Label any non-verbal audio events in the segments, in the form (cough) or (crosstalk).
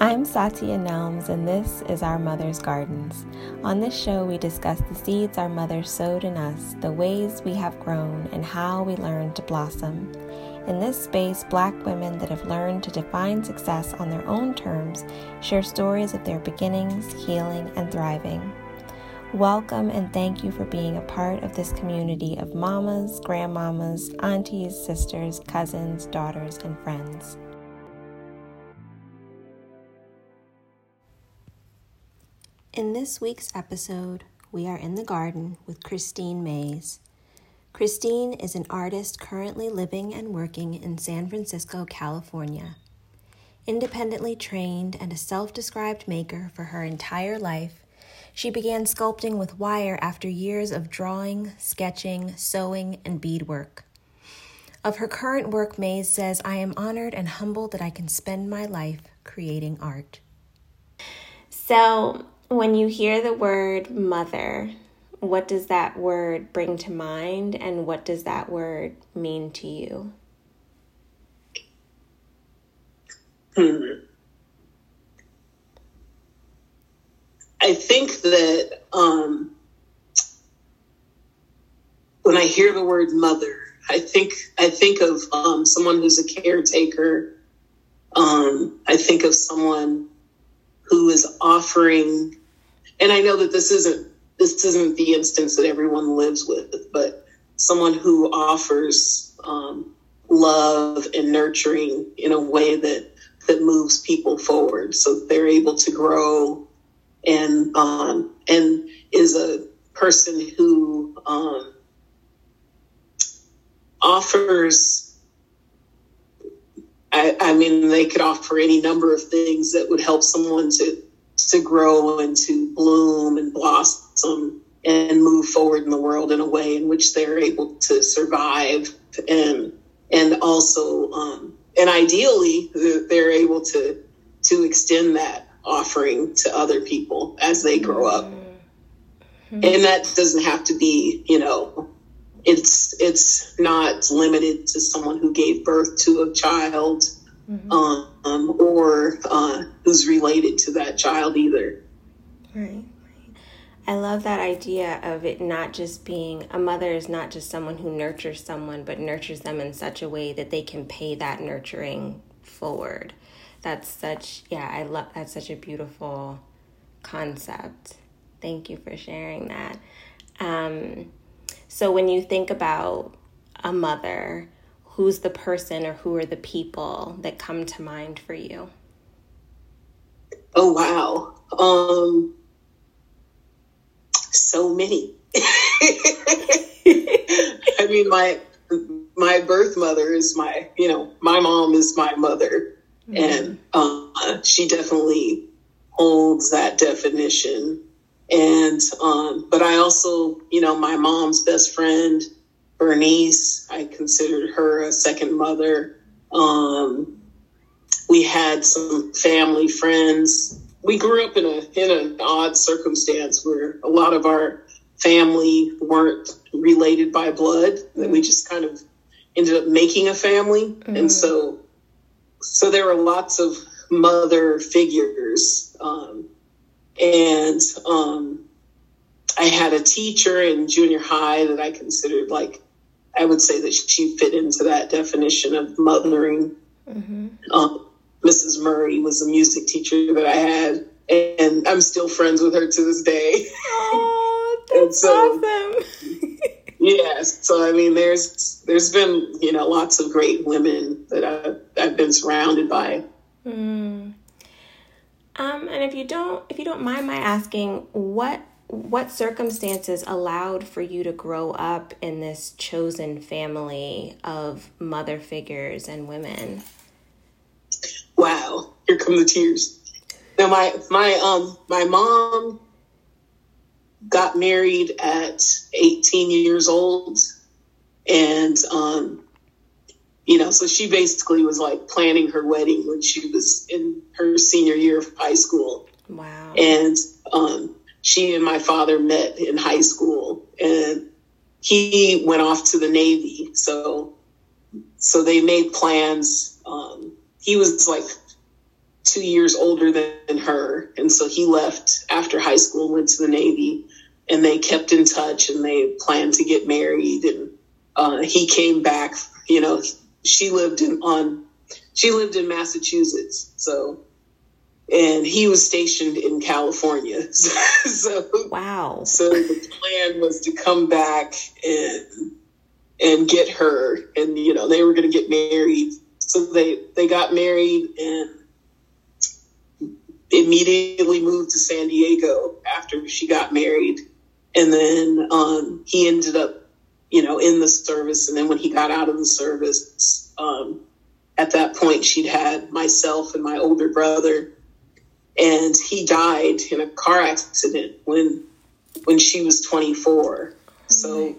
I'm Satya Nelms, and this is Our Mother's Gardens. On this show, we discuss the seeds our mother sowed in us, the ways we have grown, and how we learned to blossom. In this space, Black women that have learned to define success on their own terms share stories of their beginnings, healing, and thriving. Welcome and thank you for being a part of this community of mamas, grandmamas, aunties, sisters, cousins, daughters, and friends. In this week's episode, we are in the garden with Christine Mays. Christine is an artist currently living and working in San Francisco, California. Independently trained and a self described maker for her entire life, she began sculpting with wire after years of drawing, sketching, sewing, and beadwork. Of her current work, Mays says, I am honored and humbled that I can spend my life creating art. So, when you hear the word mother, what does that word bring to mind and what does that word mean to you? Hmm. I think that um, when I hear the word mother, I think I think of um, someone who's a caretaker. Um, I think of someone who is offering and I know that this isn't this isn't the instance that everyone lives with, but someone who offers um, love and nurturing in a way that that moves people forward, so they're able to grow, and um, and is a person who um, offers. I, I mean, they could offer any number of things that would help someone to to grow and to bloom and blossom and move forward in the world in a way in which they're able to survive and and also um, and ideally they're able to to extend that offering to other people as they grow up mm-hmm. and that doesn't have to be you know it's it's not limited to someone who gave birth to a child mm-hmm. um, or uh, who's related to that child either. Right. I love that idea of it not just being a mother is not just someone who nurtures someone, but nurtures them in such a way that they can pay that nurturing forward. That's such, yeah, I love that's such a beautiful concept. Thank you for sharing that. Um, so, when you think about a mother, who's the person or who are the people that come to mind for you? Oh wow. Um so many. (laughs) I mean my my birth mother is my, you know, my mom is my mother mm-hmm. and uh, she definitely holds that definition and um but I also, you know, my mom's best friend Bernice, I considered her a second mother. Um, we had some family friends. We grew up in a in an odd circumstance where a lot of our family weren't related by blood. That mm. we just kind of ended up making a family, mm. and so so there were lots of mother figures, um, and um, I had a teacher in junior high that I considered like I would say that she fit into that definition of mothering. Mm-hmm. Um, Mrs. Murray was a music teacher that I had, and I'm still friends with her to this day. Oh, (laughs) that's so, awesome! (laughs) yes, so I mean, there's there's been you know lots of great women that I've, I've been surrounded by. Mm. Um, and if you don't if you don't mind my asking, what what circumstances allowed for you to grow up in this chosen family of mother figures and women? Wow, here come the tears. Now my my um my mom got married at 18 years old and um you know so she basically was like planning her wedding when she was in her senior year of high school. Wow. And um she and my father met in high school and he went off to the Navy. So, so they made plans. Um, he was like two years older than her. And so he left after high school, went to the Navy, and they kept in touch and they planned to get married. And uh, he came back, you know, she lived in on she lived in Massachusetts. So and he was stationed in California. (laughs) so wow. So the plan was to come back and and get her and you know they were going to get married. So they they got married and immediately moved to San Diego after she got married. And then um, he ended up, you know, in the service. And then when he got out of the service, um, at that point, she'd had myself and my older brother. And he died in a car accident when when she was 24. So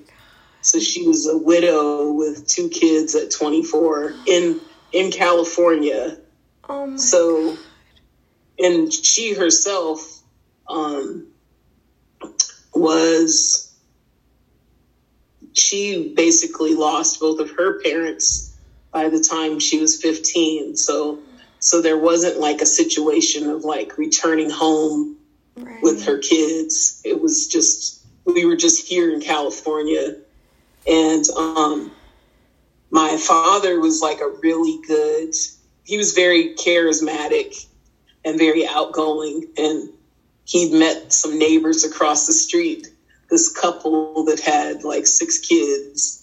so she was a widow with two kids at 24 in in California. Oh so God and she herself um, was she basically lost both of her parents by the time she was 15 so so there wasn't like a situation of like returning home right. with her kids it was just we were just here in california and um my father was like a really good he was very charismatic and very outgoing. And he'd met some neighbors across the street, this couple that had like six kids.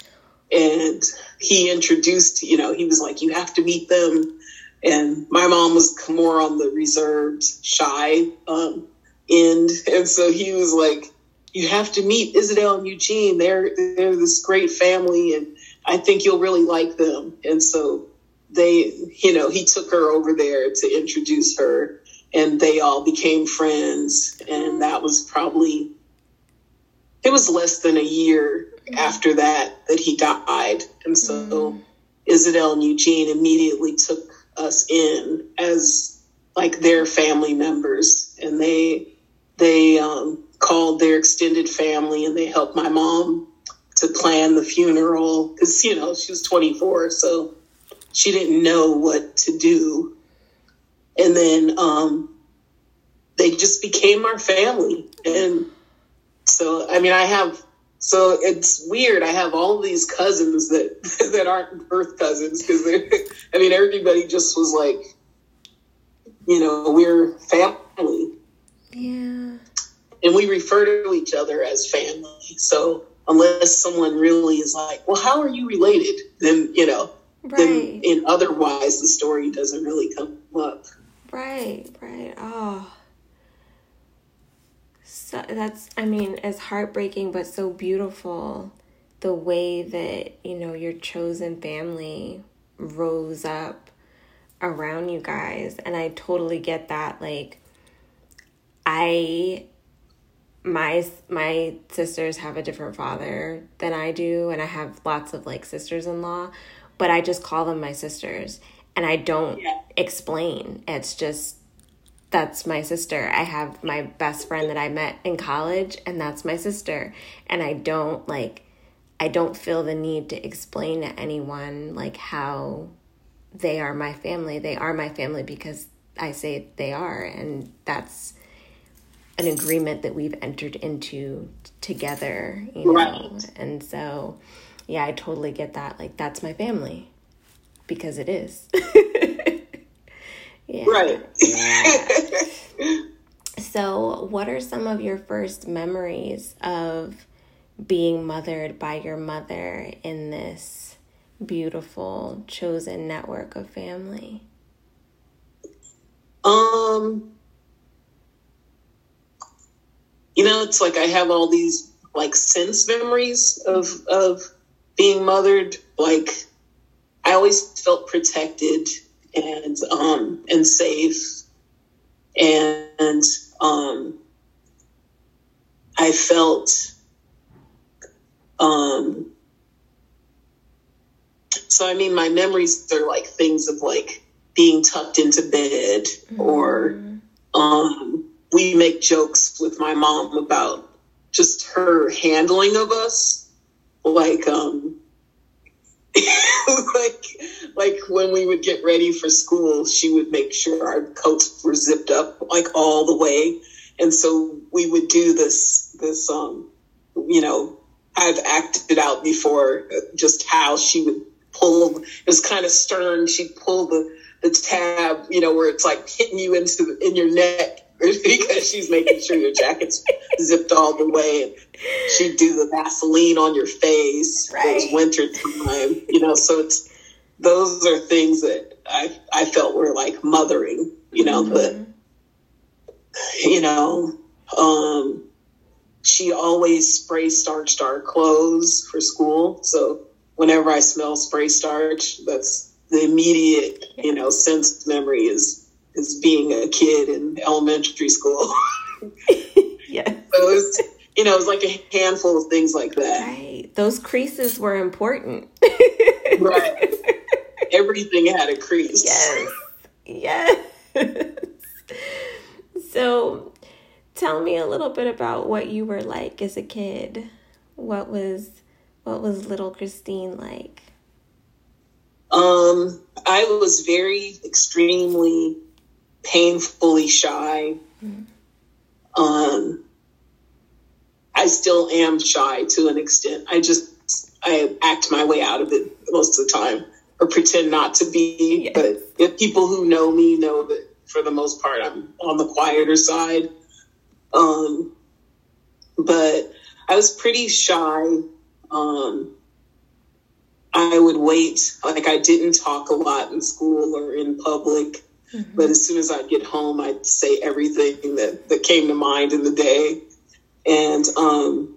And he introduced, you know, he was like, you have to meet them. And my mom was more on the reserved, shy um, end. And so he was like, you have to meet Isabel and Eugene. They're, they're this great family. And I think you'll really like them. And so they, you know, he took her over there to introduce her and they all became friends. And that was probably, it was less than a year after that that he died. And so. Isabel and Eugene immediately took us in as like their family members and they, they, um, called their extended family and they helped my mom to plan the funeral because you know she was 24 so she didn't know what to do. And then um, they just became our family. And so, I mean, I have, so it's weird. I have all these cousins that, (laughs) that aren't birth cousins because (laughs) I mean, everybody just was like, you know, we're family. Yeah. And we refer to each other as family. So unless someone really is like, well, how are you related? Then, you know, right. then in otherwise the story doesn't really come up. Right, right. Oh. So that's I mean, it's heartbreaking but so beautiful the way that, you know, your chosen family rose up around you guys and I totally get that like I my my sisters have a different father than I do and I have lots of like sisters-in-law but I just call them my sisters and I don't yeah. explain. It's just that's my sister. I have my best friend that I met in college and that's my sister. And I don't like I don't feel the need to explain to anyone like how they are my family. They are my family because I say they are and that's an agreement that we've entered into together, you know. Right. And so yeah, I totally get that. Like, that's my family because it is. (laughs) yeah. Right. yeah. (laughs) so, what are some of your first memories of being mothered by your mother in this beautiful, chosen network of family? Um, you know, it's like I have all these like sense memories of of being mothered, like I always felt protected and um, and safe, and um, I felt um, so. I mean, my memories are like things of like being tucked into bed, mm-hmm. or um, we make jokes with my mom about just her handling of us like um (laughs) like like when we would get ready for school, she would make sure our coats were zipped up like all the way. And so we would do this this um you know, I've acted it out before just how she would pull it was kind of stern. She'd pull the the tab, you know, where it's like hitting you into in your neck (laughs) because she's making sure your jacket's zipped all the way. And she'd do the Vaseline on your face. Right. It was winter time, you know. So it's those are things that I I felt were like mothering, you know. Mm-hmm. But you know, um, she always spray starched our clothes for school. So whenever I smell spray starch, that's the immediate, you know, sense memory is is being a kid in elementary school. (laughs) yeah. So it was, you know, it was like a handful of things like that. Right. Those creases were important. right. Everything had a crease. Yes. Yes. so tell me a little bit about what you were like as a kid. What was what was little Christine like? Um, I was very extremely painfully shy. Mm-hmm. Um, I still am shy to an extent. I just I act my way out of it most of the time, or pretend not to be. Yes. But if people who know me know that for the most part I'm on the quieter side. Um, but I was pretty shy. Um, I would wait, like I didn't talk a lot in school or in public. Mm-hmm. But as soon as I'd get home, I'd say everything that, that came to mind in the day. And um,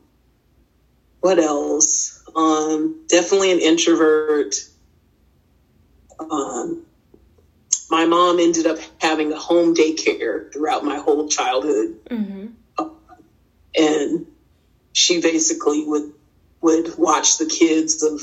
what else? Um, definitely an introvert. Um, my mom ended up having a home daycare throughout my whole childhood. Mm-hmm. and she basically would would watch the kids of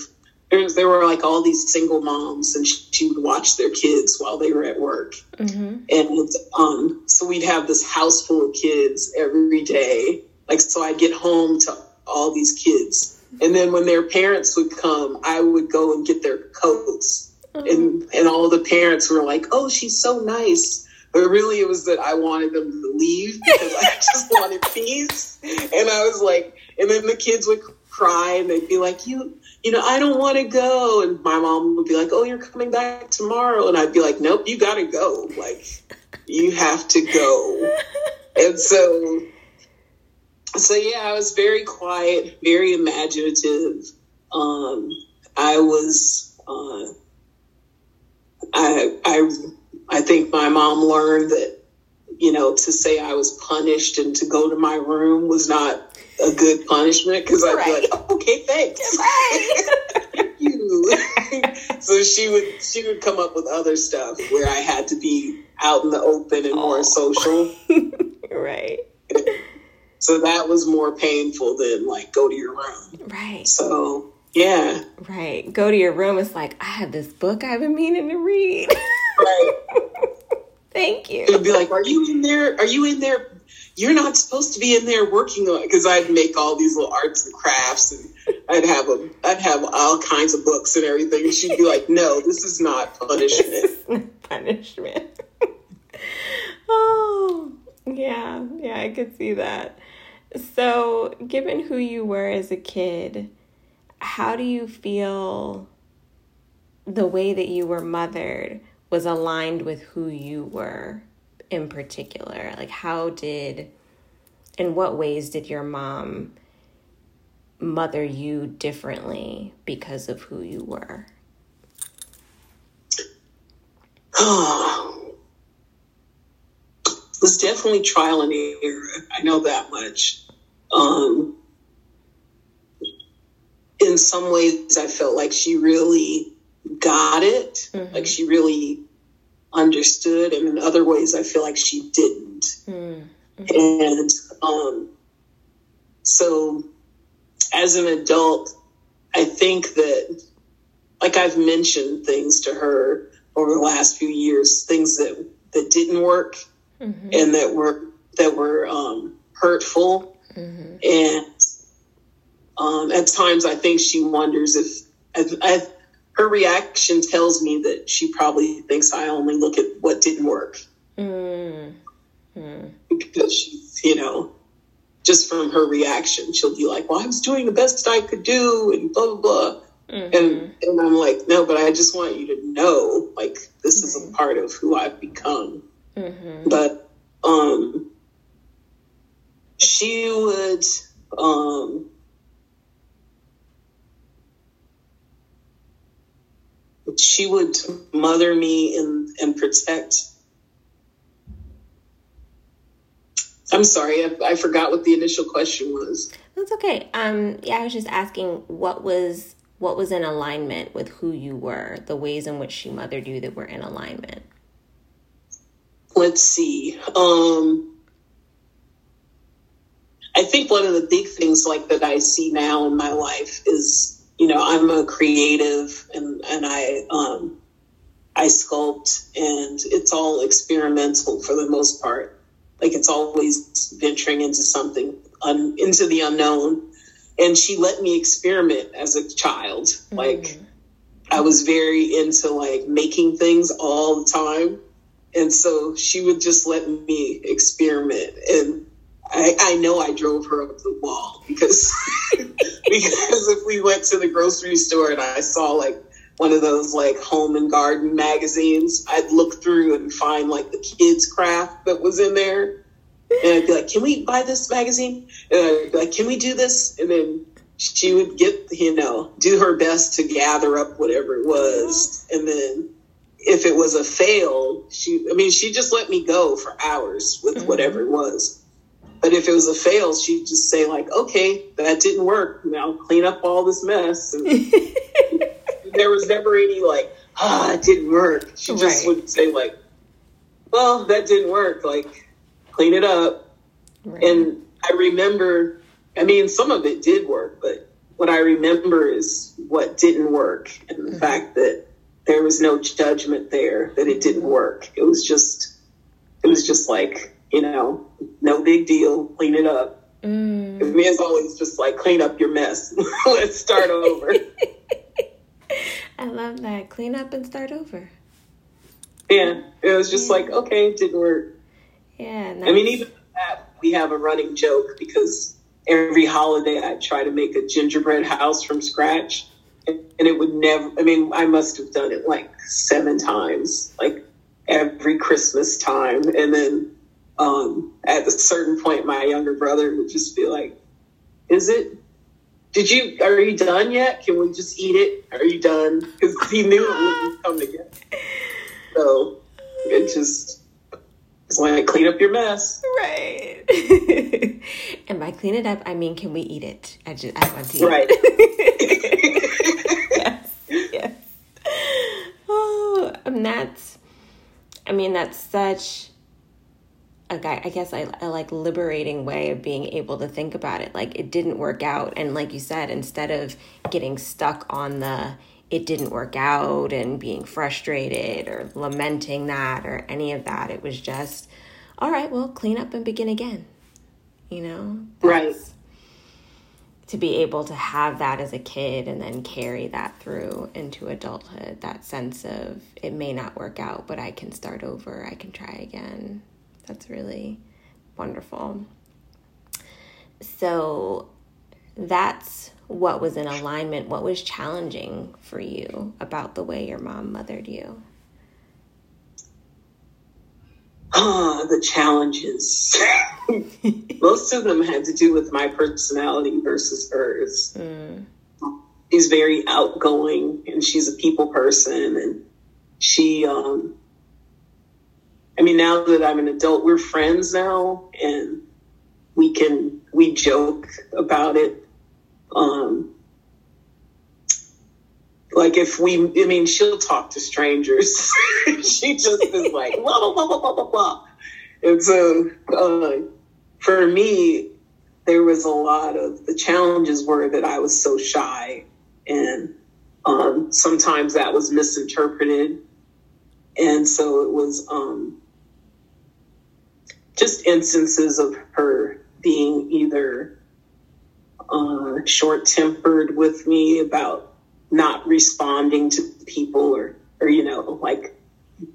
there, there were like all these single moms and she, she would watch their kids while they were at work. Mm-hmm. and um, so we'd have this house full of kids every day. Like so i'd get home to all these kids. And then when their parents would come i would go and get their coats. Mm-hmm. and and all the parents were like oh she's so nice. But really it was that i wanted them to leave because i (laughs) just wanted peace. And i was like and then the kids would cry and they'd be like you you know, I don't want to go. And my mom would be like, oh, you're coming back tomorrow. And I'd be like, nope, you got to go. Like, you have to go. And so, so yeah, I was very quiet, very imaginative. Um, I was, uh, I, I, I think my mom learned that, you know, to say I was punished and to go to my room was not a good punishment because I'd right. be like, oh, okay, thanks. (laughs) Right. (laughs) you. (laughs) so she would she would come up with other stuff where I had to be out in the open and oh. more social. right. So that was more painful than like go to your room. Right. So yeah. Right. Go to your room. It's like I have this book I've been meaning to read. Right. Thank you. It'd be like, are you in there? Are you in there you're not supposed to be in there working on because I'd make all these little arts and crafts and I'd have a I'd have all kinds of books and everything and she'd be like, No, this is not punishment. punishment. (laughs) oh yeah, yeah, I could see that. So given who you were as a kid, how do you feel the way that you were mothered was aligned with who you were in particular? Like, how did, in what ways did your mom mother you differently because of who you were? (sighs) it was definitely trial and error. I know that much. Um, in some ways, I felt like she really got it. Mm-hmm. Like she really understood, and in other ways, I feel like she didn't. Mm-hmm. And um, so, as an adult, I think that, like I've mentioned things to her over the last few years, things that that didn't work mm-hmm. and that were that were um, hurtful, mm-hmm. and um, at times I think she wonders if I, I her reaction tells me that she probably thinks I only look at what didn't work. Mm. Mm. Because she's, you know, just from her reaction, she'll be like, "Well, I was doing the best I could do," and blah blah blah. Mm-hmm. And and I'm like, no, but I just want you to know, like, this mm-hmm. is a mm-hmm. part of who I've become. Mm-hmm. But um, she would um, she would mother me and and protect. I'm sorry, I, I forgot what the initial question was. That's okay. Um, yeah, I was just asking what was what was in alignment with who you were, the ways in which she mothered you that were in alignment. Let's see. Um, I think one of the big things like that I see now in my life is, you know, I'm a creative and and I um, I sculpt and it's all experimental for the most part. Like it's always venturing into something un, into the unknown and she let me experiment as a child. Mm-hmm. Like I was very into like making things all the time. And so she would just let me experiment. And I, I know I drove her up the wall because (laughs) because if we went to the grocery store and I saw like one of those like home and garden magazines, I'd look through and find like the kids craft that was in there and I'd be like, "Can we buy this magazine?" And I'd be like, "Can we do this?" And then she would get, you know, do her best to gather up whatever it was, and then if it was a fail, she, I mean, she just let me go for hours with mm-hmm. whatever it was. But if it was a fail, she'd just say like, "Okay, that didn't work. Now clean up all this mess." And (laughs) there was never any like, "Ah, it didn't work." She just right. would say like, "Well, that didn't work." Like clean it up. Right. And I remember, I mean, some of it did work, but what I remember is what didn't work and the mm-hmm. fact that there was no judgment there that it didn't work. It was just, it was just like, you know, no big deal, clean it up. Mm. Me is always just like, clean up your mess. (laughs) Let's start over. (laughs) I love that. Clean up and start over. Yeah. It was just yeah. like, okay, it didn't work. Yeah. Nice. I mean, even that, we have a running joke because every holiday I try to make a gingerbread house from scratch. And it would never, I mean, I must have done it like seven times, like every Christmas time. And then um, at a certain point, my younger brother would just be like, Is it? Did you, are you done yet? Can we just eat it? Are you done? Because he knew it wouldn't (laughs) come together. So it just, want to clean up your mess. Right. (laughs) and by clean it up, I mean, can we eat it? I just, I want to eat right. (laughs) yes. Yes. Oh, and that's, I mean, that's such a guy, I guess, a, a like liberating way of being able to think about it. Like, it didn't work out. And like you said, instead of getting stuck on the, it didn't work out and being frustrated or lamenting that or any of that. It was just, all right, well, clean up and begin again. You know? right. To be able to have that as a kid and then carry that through into adulthood, that sense of it may not work out, but I can start over, I can try again. That's really wonderful. So that's what was in alignment, what was challenging for you about the way your mom mothered you? Oh, the challenges. (laughs) Most of them had to do with my personality versus hers. Mm. She's very outgoing and she's a people person and she um I mean now that I'm an adult we're friends now and we can we joke about it um, like if we, I mean, she'll talk to strangers. (laughs) she just is like blah blah blah blah blah blah. And so, uh, for me, there was a lot of the challenges were that I was so shy, and um, sometimes that was misinterpreted, and so it was um, just instances of her being either uh, short tempered with me about not responding to people or or you know like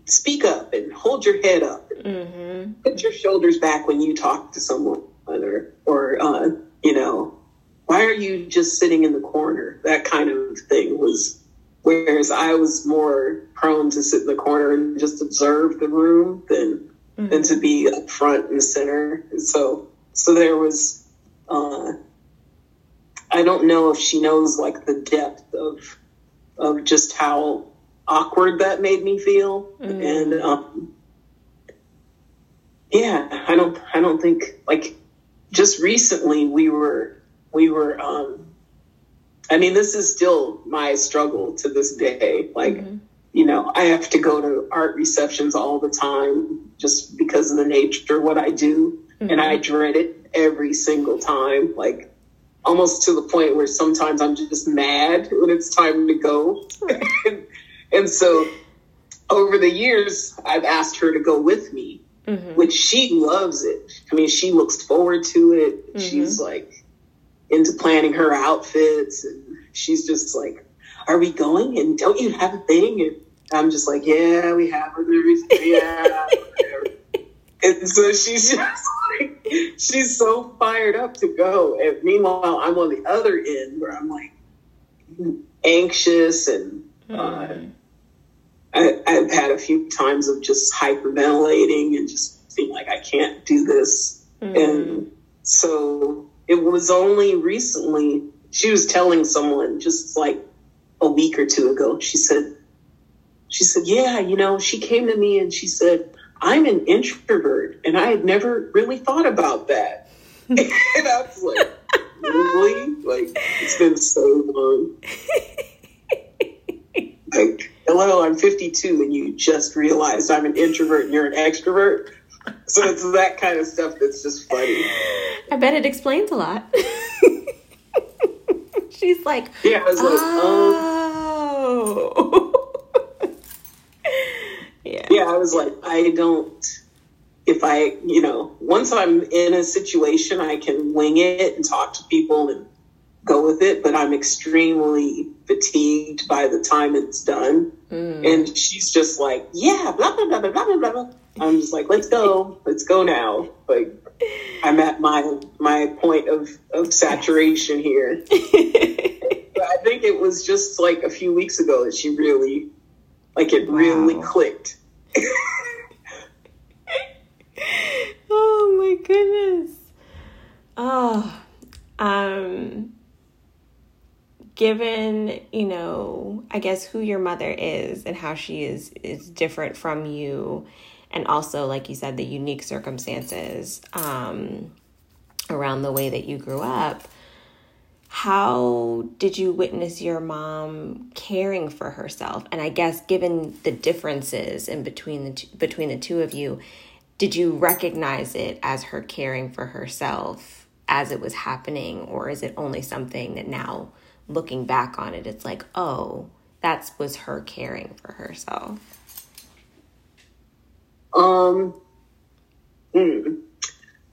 speak up and hold your head up mm-hmm. put your shoulders back when you talk to someone or or uh, you know why are you just sitting in the corner that kind of thing was whereas i was more prone to sit in the corner and just observe the room than mm-hmm. than to be up front and center so so there was uh, I don't know if she knows like the depth of of just how awkward that made me feel, mm. and um, yeah, I don't I don't think like just recently we were we were um, I mean this is still my struggle to this day, like. Mm-hmm. You know, I have to go to art receptions all the time just because of the nature of what I do. Mm-hmm. And I dread it every single time. Like, almost to the point where sometimes I'm just mad when it's time to go. and, (laughs) and, so over the years, I've asked her to go with me, mm-hmm. which she loves it. I mean, she looks forward to it. Mm-hmm. She's like into planning her outfits and she's just like, are we going? And don't you have a thing? And I'm just like, yeah, we have everything. Yeah. (laughs) and so she's just (laughs) like, she's so fired up to go. And meanwhile, I'm on the other end where I'm like anxious and uh, hmm. I, have had a few times of just hyperventilating and just feeling like I can't do this. Mm. And so it was only recently she was telling someone just like a week or two ago. She said, she said, yeah, you know, she came to me and she said, I'm an introvert and I had never really thought about that. (laughs) and I was like, really? Like, it's been so long. like, hello, I'm 52 and you just realized I'm an introvert and you're an extrovert. So it's that kind of stuff that's just funny. I bet it explains a lot. (laughs) She's like, yeah, I was like, oh. oh. (laughs) Yeah. Yeah, I was like, I don't. If I, you know, once I'm in a situation, I can wing it and talk to people and go with it, but I'm extremely fatigued by the time it's done. Mm. And she's just like, yeah, blah, blah, blah, blah, blah, blah, blah. I'm just like, let's go. Let's go now. Like, I'm at my my point of, of saturation here. (laughs) I think it was just like a few weeks ago that she really, like, it wow. really clicked. (laughs) oh my goodness. Oh, um, given, you know, I guess who your mother is and how she is is different from you and also like you said the unique circumstances um around the way that you grew up how did you witness your mom caring for herself and i guess given the differences in between the two, between the two of you did you recognize it as her caring for herself as it was happening or is it only something that now looking back on it it's like oh that was her caring for herself um hmm.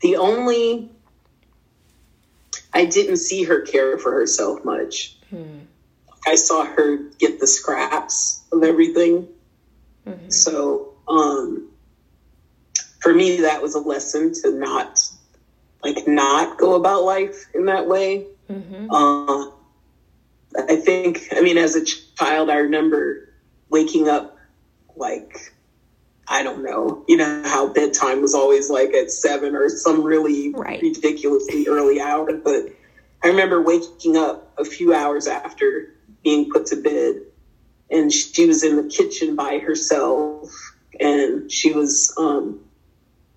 the only I didn't see her care for herself much. Hmm. I saw her get the scraps of everything. Mm-hmm. So, um, for me, that was a lesson to not, like, not go about life in that way. Mm-hmm. Uh, I think, I mean, as a child, I remember waking up like I don't know, you know, how bedtime was always like at seven or some really right. ridiculously early hour. But I remember waking up a few hours after being put to bed and she was in the kitchen by herself and she was, um,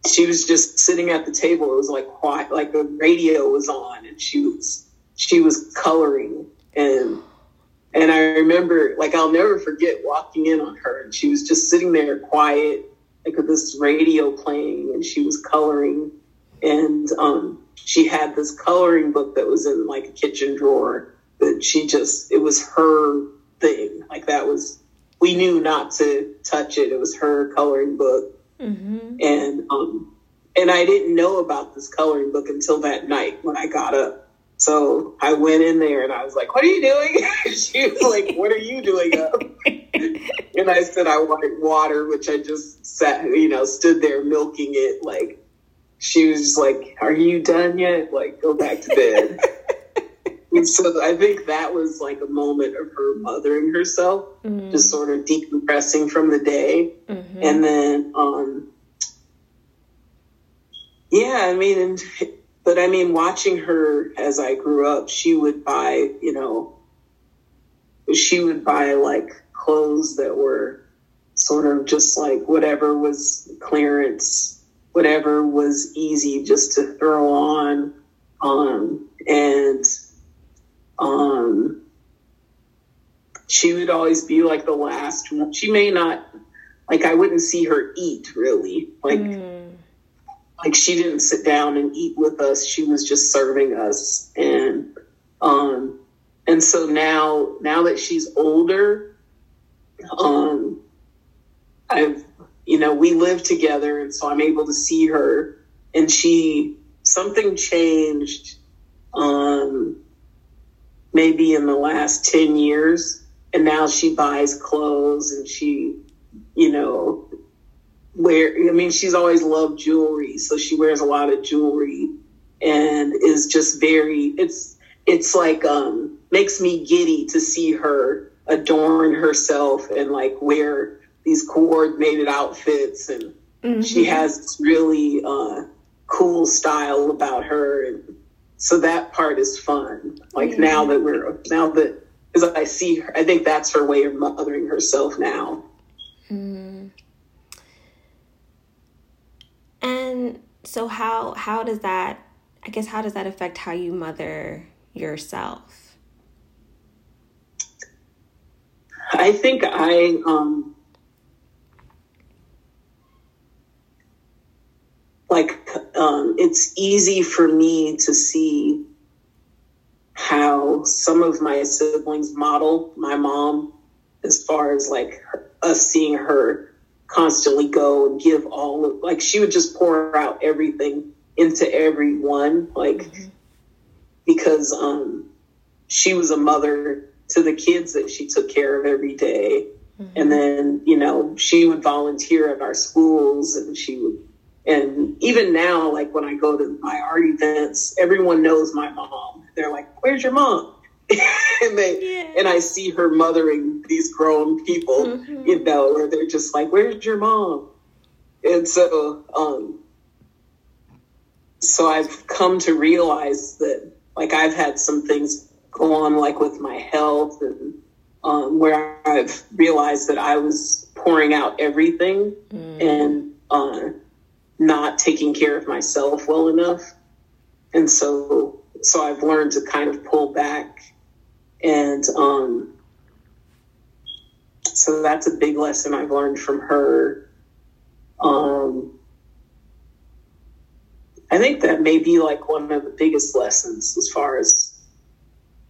she was just sitting at the table. It was like quiet, like the radio was on and she was, she was coloring and and I remember, like, I'll never forget walking in on her, and she was just sitting there quiet, like with this radio playing, and she was coloring. And um, she had this coloring book that was in like a kitchen drawer that she just, it was her thing. Like, that was, we knew not to touch it. It was her coloring book. Mm-hmm. And, um, and I didn't know about this coloring book until that night when I got up So I went in there and I was like, "What are you doing?" (laughs) she was like, "What are you doing up?" (laughs) and I said, "I wanted water," which I just sat, you know, stood there milking it. Like she was just like, "Are you done yet? Like, go back to bed." (laughs) and so I think that was like a moment of her mothering herself, mm-hmm. just sort of decompressing from the day, mm-hmm. and then, um, yeah, I mean. And, but I mean, watching her as I grew up, she would buy, you know, she would buy like clothes that were sort of just like whatever was clearance, whatever was easy just to throw on. Um, and um, she would always be like the last one. She may not, like, I wouldn't see her eat really. Like, mm like she didn't sit down and eat with us. She was just serving us. And um and so now now that she's older um i've you know we live together and so i'm able to see her. And she something changed um maybe in the last 10 years. And now she buys clothes and she you know wear I mean she's always loved jewelry, so she wears a lot of jewelry and is just very it's it's like um makes me giddy to see her adorn herself and like wear these coordinated outfits and mm-hmm. she has this really uh cool style about her and so that part is fun like mm-hmm. now that we're now that as i see her i think that's her way of mothering herself now mm. And so how how does that I guess how does that affect how you mother yourself? I think I um like um it's easy for me to see how some of my siblings model my mom as far as like us seeing her constantly go and give all of like she would just pour out everything into everyone like mm-hmm. because um she was a mother to the kids that she took care of every day. Mm-hmm. and then you know she would volunteer at our schools and she would and even now like when i go to my art events everyone knows my mom they're like where's your mom (laughs) and they yeah. and I see her mothering these grown people, mm-hmm. you know, where they're just like, "Where's your mom?" And so, um, so I've come to realize that, like, I've had some things go on, like with my health, and um, where I've realized that I was pouring out everything mm. and uh, not taking care of myself well enough, and so so I've learned to kind of pull back and um, so that's a big lesson I've learned from her. Um, I think that may be like one of the biggest lessons as far as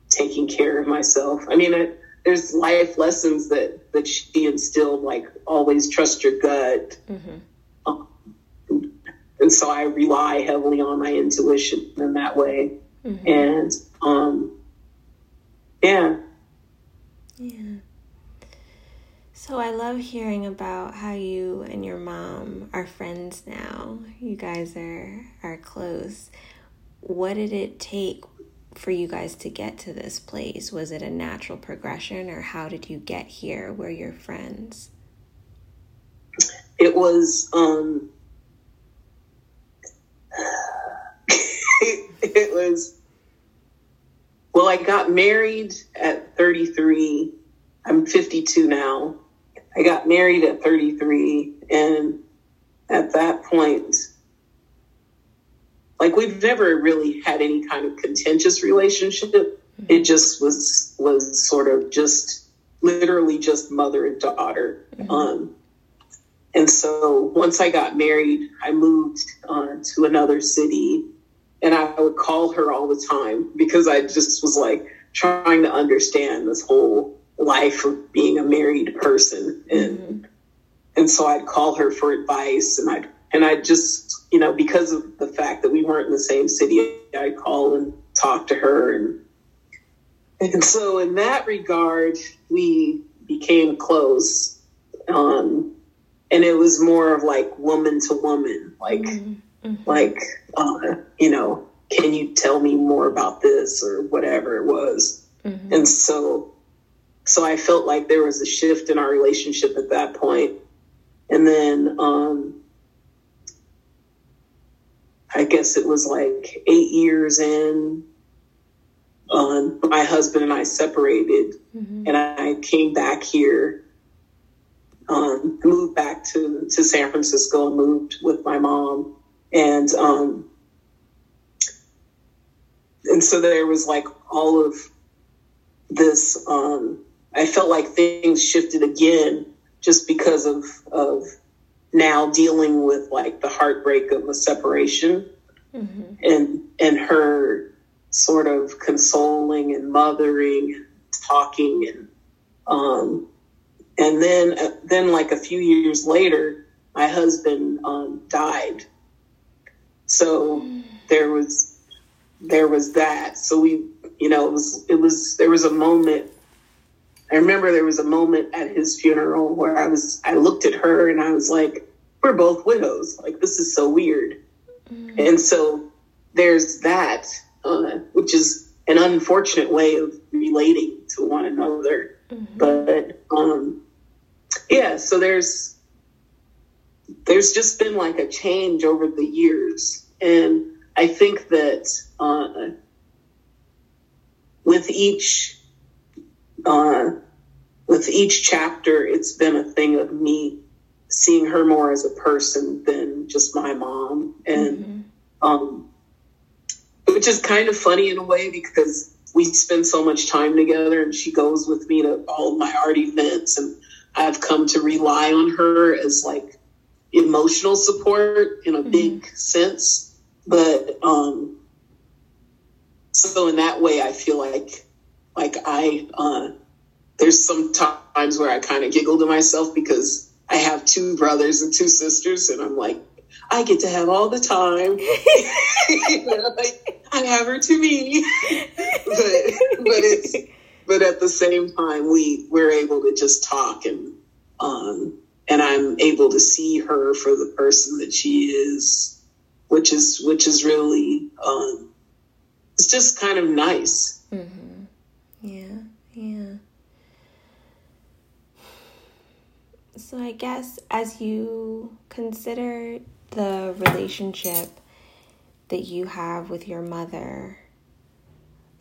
taking care of myself. I mean, it, there's life lessons that that she instilled, like always trust your gut. Mm-hmm. Um, and so I rely heavily on my intuition in that way. Mm-hmm. And um, yeah. Yeah. So I love hearing about how you and your mom are friends now. You guys are are close. What did it take for you guys to get to this place? Was it a natural progression or how did you get here where you're friends? It was um (laughs) it was well, I got married at 33. I'm 52 now. I got married at 33. And at that point, like we've never really had any kind of contentious relationship. It just was, was sort of just literally just mother and daughter. Mm-hmm. Um, and so once I got married, I moved uh, to another city and I would call her all the time because I just was like trying to understand this whole life of being a married person and mm-hmm. and so I'd call her for advice and I and I just you know because of the fact that we weren't in the same city I'd call and talk to her and and so in that regard we became close um and it was more of like woman to woman like mm-hmm. like uh you know can you tell me more about this or whatever it was mm-hmm. and so so i felt like there was a shift in our relationship at that point. and then um I guess it was like eight years in. Um, my husband and I separated, mm-hmm. and I came back here. Um, moved back to to San Francisco and moved with my mom, and um, and so there was like all of this. Um, I felt like things shifted again just because of of now dealing with like the heartbreak of a separation mm-hmm. and and her sort of consoling and mothering talking and um and then uh, then like a few years later my husband um died so mm. there was there was that so we you know it was it was there was a moment I remember there was a moment at his funeral where I was, I looked at her and I was like, we're both widows. Like, this is so weird. Mm-hmm. And so there's that, uh, which is an unfortunate way of relating to one another. Mm-hmm. But, um, yeah, so there's, there's just been like a change over the years. And I think that, uh, with each uh, with each chapter, it's been a thing of me seeing her more as a person than just my mom, and mm-hmm. um, which is kind of funny in a way because we spend so much time together, and she goes with me to all my art events, and I've come to rely on her as like emotional support in a mm-hmm. big sense, but um, so in that way, I feel like like I uh, there's some times where I kind of giggle to myself because I have two brothers and two sisters, and I'm like, I get to have all the time. (laughs) (laughs) you know, like, I have her to me, but but it's but at the same time, we we're able to just talk and um and I'm able to see her for the person that she is, which is which is really um it's just kind of nice. Mm-hmm. Yeah, yeah. So I guess as you consider the relationship that you have with your mother,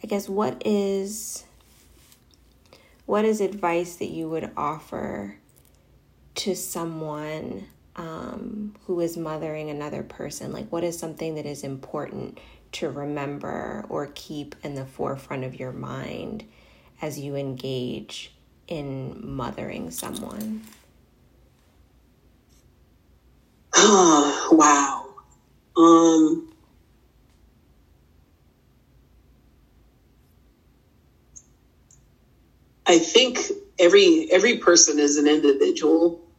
I guess what is what is advice that you would offer to someone um, who is mothering another person? Like, what is something that is important to remember or keep in the forefront of your mind as you engage in mothering someone? Oh, (sighs) wow. Um, I think every every person is an individual,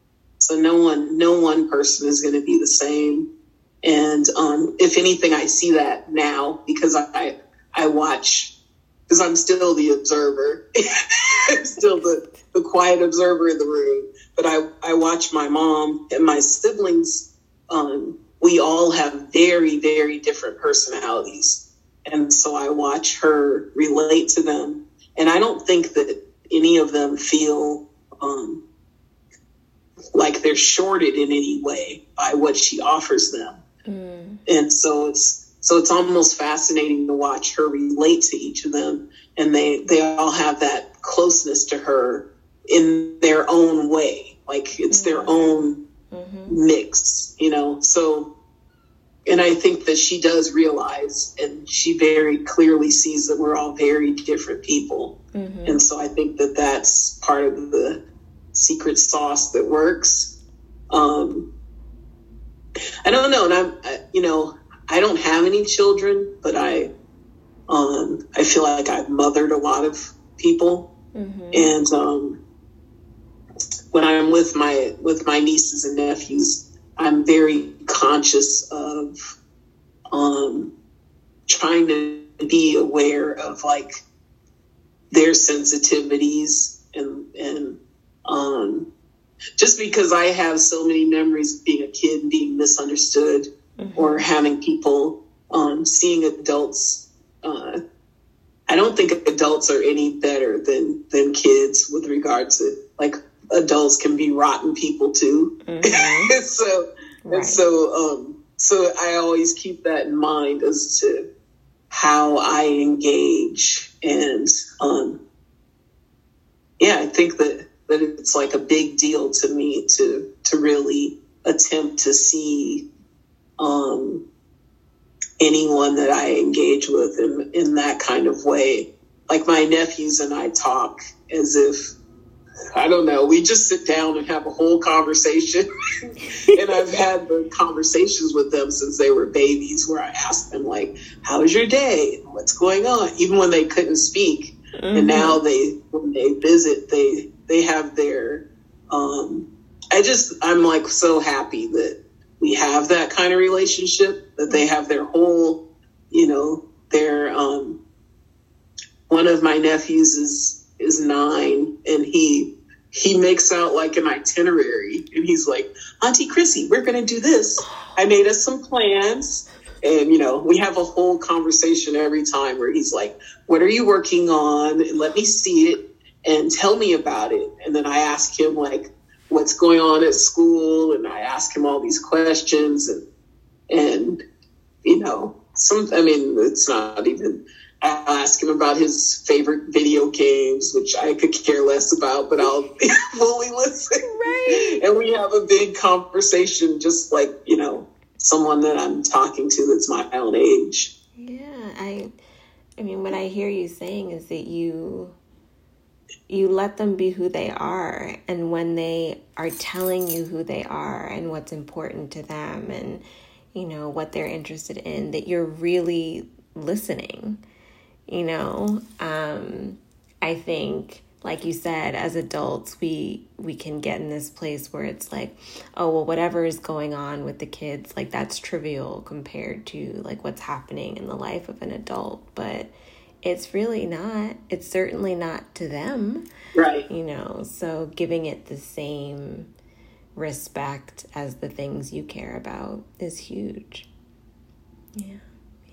so no one no one person is going to be the same. And um, if anything, I see that now because I I watch because I'm still the observer, (laughs) I'm still the, the quiet observer in the room. But I I watch my mom and my siblings. Um, we all have very very different personalities, and so I watch her relate to them. And I don't think that any of them feel um, like they're shorted in any way by what she offers them. Mm. And so it's so it's almost fascinating to watch her relate to each of them, and they they all have that closeness to her in their own way, like it's mm-hmm. their own mm-hmm. mix, you know. So, and I think that she does realize, and she very clearly sees that we're all very different people, mm-hmm. and so I think that that's part of the secret sauce that works. Um, I don't know, and I'm, I, you know, I don't have any children, but I, um, I feel like I've mothered a lot of people, mm-hmm. and um, when I'm with my with my nieces and nephews, I'm very conscious of um, trying to be aware of like their sensitivities and and um just because I have so many memories of being a kid and being misunderstood mm-hmm. or having people um, seeing adults uh, I don't think adults are any better than than kids with regards to like adults can be rotten people too. Mm-hmm. (laughs) so right. and so um so I always keep that in mind as to how I engage and um yeah, I think that that it's like a big deal to me to to really attempt to see um anyone that I engage with in, in that kind of way. Like my nephews and I talk as if, I don't know, we just sit down and have a whole conversation. (laughs) and I've had the conversations with them since they were babies where I ask them, like, how's your day? What's going on? Even when they couldn't speak. Mm-hmm. And now they, when they visit, they, they have their, um, I just, I'm like so happy that we have that kind of relationship that they have their whole, you know, their um, one of my nephews is is nine and he he makes out like an itinerary and he's like, Auntie Chrissy, we're gonna do this. I made us some plans. And you know, we have a whole conversation every time where he's like, What are you working on? And let me see it and tell me about it. And then I ask him like, what's going on at school and I ask him all these questions and and you know some I mean it's not even I'll ask him about his favorite video games, which I could care less about, but I'll (laughs) fully listen. Right. And we have a big conversation, just like, you know, someone that I'm talking to that's my own age. Yeah. I, I mean, what I hear you saying is that you you let them be who they are and when they are telling you who they are and what's important to them and you know what they're interested in that you're really listening you know? Um i think like you said as adults we we can get in this place where it's like oh well whatever is going on with the kids like that's trivial compared to like what's happening in the life of an adult. But it's really not. It's certainly not to them. Right. You know, so giving it the same respect as the things you care about is huge. Yeah.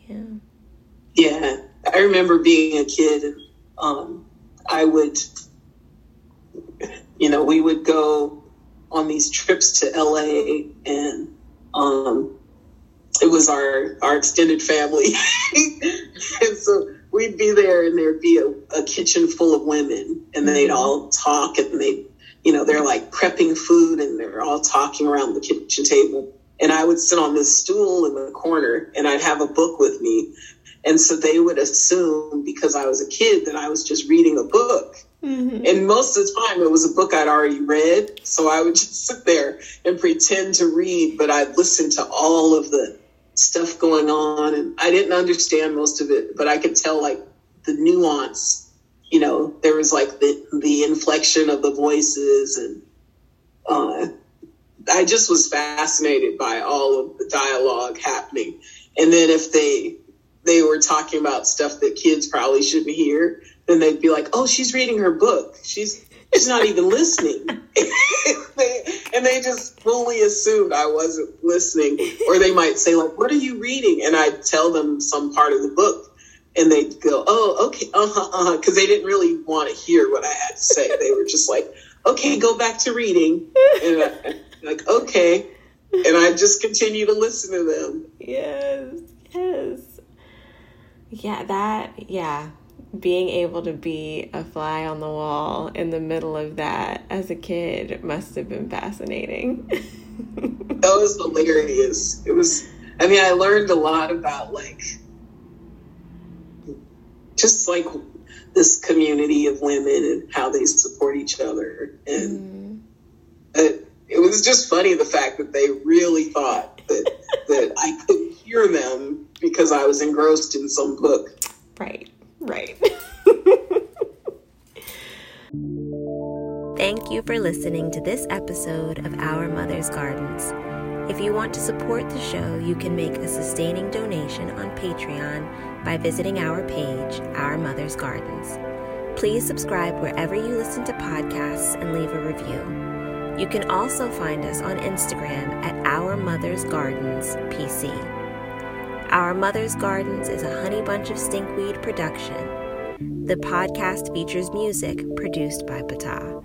Yeah. Yeah. I remember being a kid and um, I would, you know, we would go on these trips to LA and um, it was our, our extended family. (laughs) and so we'd be there and there'd be a, a kitchen full of women and they'd mm-hmm. all talk and they you know they're like prepping food and they're all talking around the kitchen table and i would sit on this stool in the corner and i'd have a book with me and so they would assume because i was a kid that i was just reading a book mm-hmm. and most of the time it was a book i'd already read so i would (laughs) just sit there and pretend to read but i'd listen to all of the stuff going on and I didn't understand most of it, but I could tell like the nuance, you know, there was like the, the inflection of the voices and, uh, I just was fascinated by all of the dialogue happening. And then if they, they were talking about stuff that kids probably shouldn't hear, then they'd be like, "Oh, she's reading her book. She's she's not even listening. (laughs) and they just fully assumed I wasn't listening. Or they might say, like, what are you reading? And I'd tell them some part of the book. And they'd go, oh, okay, uh-huh, uh-huh. Because they didn't really want to hear what I had to say. they were just like, okay, go back to reading. And I, like, okay. And I just continue to listen to them. Yes, yes. Yeah, that, yeah being able to be a fly on the wall in the middle of that as a kid must have been fascinating. (laughs) that was hilarious. It was, I mean, I learned a lot about like, just like this community of women and how they support each other. And mm. it, it was just funny the fact that they really thought that, that I couldn't hear them because I was engrossed in some book. Right. Right. Thank you for listening to this episode of Our Mother's Gardens. If you want to support the show, you can make a sustaining donation on Patreon by visiting our page, Our Mother's Gardens. Please subscribe wherever you listen to podcasts and leave a review. You can also find us on Instagram at Our Mother's Gardens PC. Our Mother's Gardens is a Honey Bunch of Stinkweed production. The podcast features music produced by Bata.